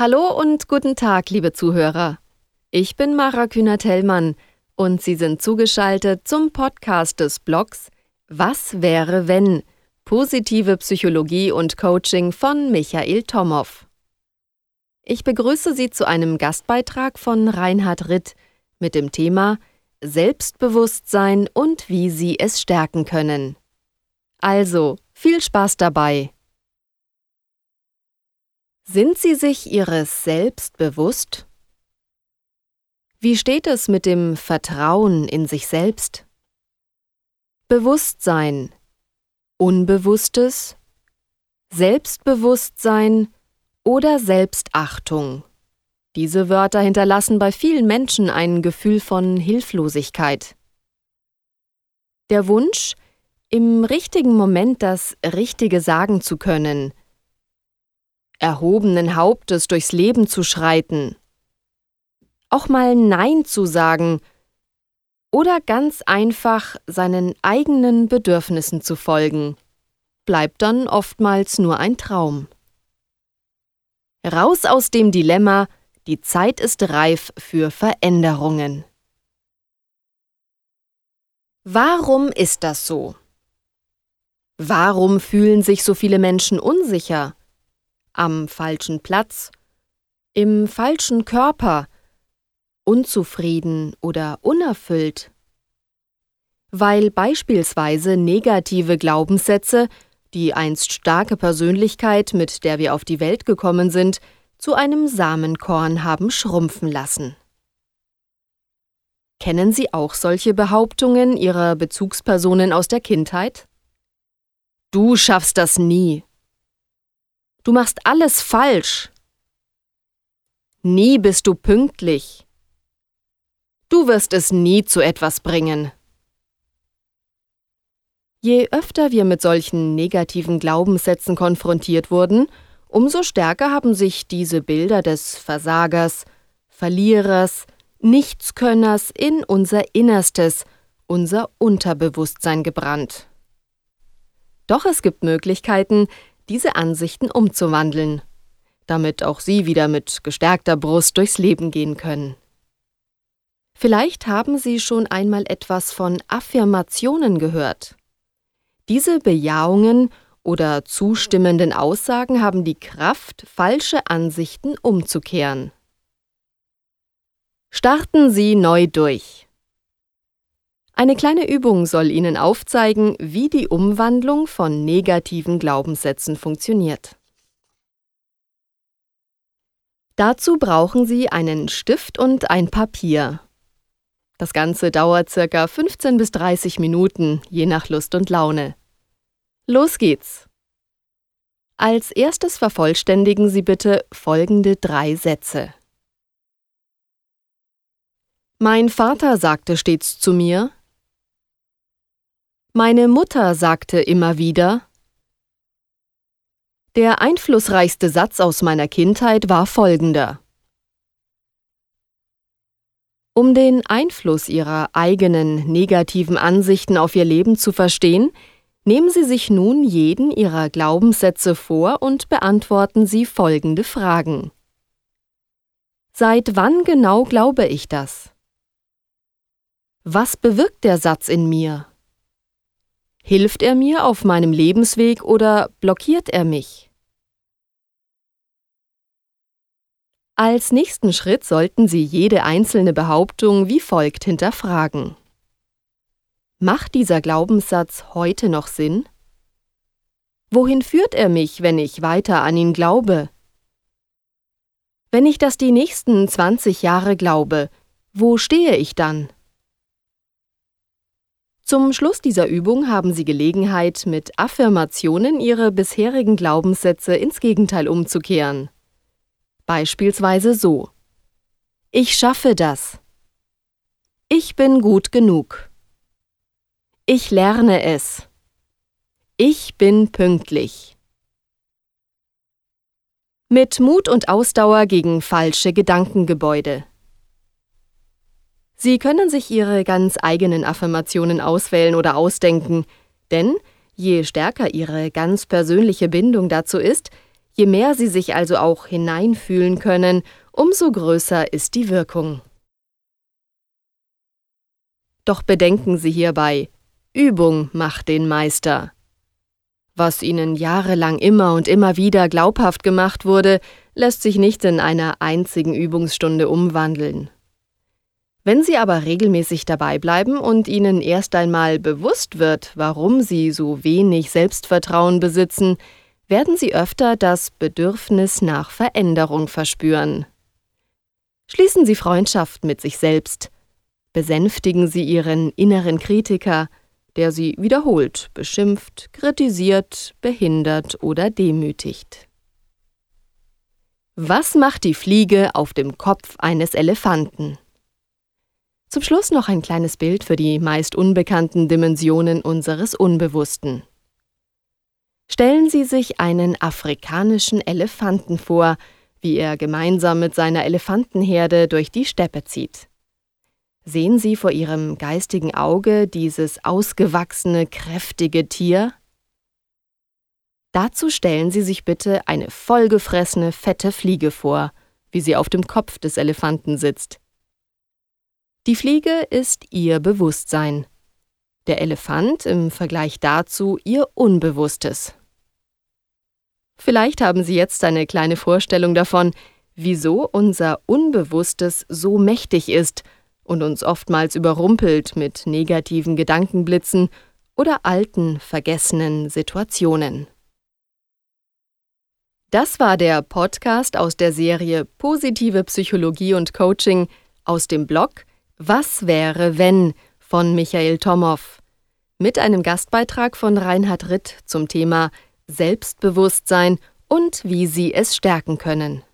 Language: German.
Hallo und guten Tag, liebe Zuhörer. Ich bin Mara Kühner-Tellmann und Sie sind zugeschaltet zum Podcast des Blogs Was wäre wenn? Positive Psychologie und Coaching von Michael Tomow. Ich begrüße Sie zu einem Gastbeitrag von Reinhard Ritt mit dem Thema Selbstbewusstsein und wie Sie es stärken können. Also, viel Spaß dabei! Sind Sie sich Ihres Selbst bewusst? Wie steht es mit dem Vertrauen in sich selbst? Bewusstsein, Unbewusstes, Selbstbewusstsein oder Selbstachtung. Diese Wörter hinterlassen bei vielen Menschen ein Gefühl von Hilflosigkeit. Der Wunsch, im richtigen Moment das Richtige sagen zu können, erhobenen Hauptes durchs Leben zu schreiten, auch mal Nein zu sagen oder ganz einfach seinen eigenen Bedürfnissen zu folgen, bleibt dann oftmals nur ein Traum. Raus aus dem Dilemma, die Zeit ist reif für Veränderungen. Warum ist das so? Warum fühlen sich so viele Menschen unsicher? Am falschen Platz, im falschen Körper, unzufrieden oder unerfüllt. Weil beispielsweise negative Glaubenssätze, die einst starke Persönlichkeit, mit der wir auf die Welt gekommen sind, zu einem Samenkorn haben schrumpfen lassen. Kennen Sie auch solche Behauptungen Ihrer Bezugspersonen aus der Kindheit? Du schaffst das nie. Du machst alles falsch. Nie bist du pünktlich. Du wirst es nie zu etwas bringen. Je öfter wir mit solchen negativen Glaubenssätzen konfrontiert wurden, umso stärker haben sich diese Bilder des Versagers, Verlierers, Nichtskönners in unser Innerstes, unser Unterbewusstsein gebrannt. Doch es gibt Möglichkeiten, diese Ansichten umzuwandeln, damit auch Sie wieder mit gestärkter Brust durchs Leben gehen können. Vielleicht haben Sie schon einmal etwas von Affirmationen gehört. Diese Bejahungen oder zustimmenden Aussagen haben die Kraft, falsche Ansichten umzukehren. Starten Sie neu durch. Eine kleine Übung soll Ihnen aufzeigen, wie die Umwandlung von negativen Glaubenssätzen funktioniert. Dazu brauchen Sie einen Stift und ein Papier. Das Ganze dauert ca. 15 bis 30 Minuten, je nach Lust und Laune. Los geht's! Als erstes vervollständigen Sie bitte folgende drei Sätze. Mein Vater sagte stets zu mir, meine Mutter sagte immer wieder, der einflussreichste Satz aus meiner Kindheit war folgender. Um den Einfluss Ihrer eigenen negativen Ansichten auf Ihr Leben zu verstehen, nehmen Sie sich nun jeden Ihrer Glaubenssätze vor und beantworten Sie folgende Fragen. Seit wann genau glaube ich das? Was bewirkt der Satz in mir? Hilft er mir auf meinem Lebensweg oder blockiert er mich? Als nächsten Schritt sollten Sie jede einzelne Behauptung wie folgt hinterfragen. Macht dieser Glaubenssatz heute noch Sinn? Wohin führt er mich, wenn ich weiter an ihn glaube? Wenn ich das die nächsten 20 Jahre glaube, wo stehe ich dann? Zum Schluss dieser Übung haben Sie Gelegenheit, mit Affirmationen Ihre bisherigen Glaubenssätze ins Gegenteil umzukehren. Beispielsweise so Ich schaffe das. Ich bin gut genug. Ich lerne es. Ich bin pünktlich. Mit Mut und Ausdauer gegen falsche Gedankengebäude. Sie können sich Ihre ganz eigenen Affirmationen auswählen oder ausdenken, denn je stärker Ihre ganz persönliche Bindung dazu ist, Je mehr Sie sich also auch hineinfühlen können, umso größer ist die Wirkung. Doch bedenken Sie hierbei, Übung macht den Meister. Was Ihnen jahrelang immer und immer wieder glaubhaft gemacht wurde, lässt sich nicht in einer einzigen Übungsstunde umwandeln. Wenn Sie aber regelmäßig dabei bleiben und Ihnen erst einmal bewusst wird, warum Sie so wenig Selbstvertrauen besitzen, werden Sie öfter das Bedürfnis nach Veränderung verspüren. Schließen Sie Freundschaft mit sich selbst, Besänftigen Sie Ihren inneren Kritiker, der Sie wiederholt beschimpft, kritisiert, behindert oder demütigt. Was macht die Fliege auf dem Kopf eines Elefanten? Zum Schluss noch ein kleines Bild für die meist unbekannten Dimensionen unseres Unbewussten. Stellen Sie sich einen afrikanischen Elefanten vor, wie er gemeinsam mit seiner Elefantenherde durch die Steppe zieht. Sehen Sie vor Ihrem geistigen Auge dieses ausgewachsene, kräftige Tier? Dazu stellen Sie sich bitte eine vollgefressene, fette Fliege vor, wie sie auf dem Kopf des Elefanten sitzt. Die Fliege ist Ihr Bewusstsein, der Elefant im Vergleich dazu Ihr Unbewusstes. Vielleicht haben Sie jetzt eine kleine Vorstellung davon, wieso unser Unbewusstes so mächtig ist und uns oftmals überrumpelt mit negativen Gedankenblitzen oder alten, vergessenen Situationen. Das war der Podcast aus der Serie Positive Psychologie und Coaching aus dem Blog Was wäre wenn von Michael Tomow mit einem Gastbeitrag von Reinhard Ritt zum Thema Selbstbewusstsein und wie Sie es stärken können.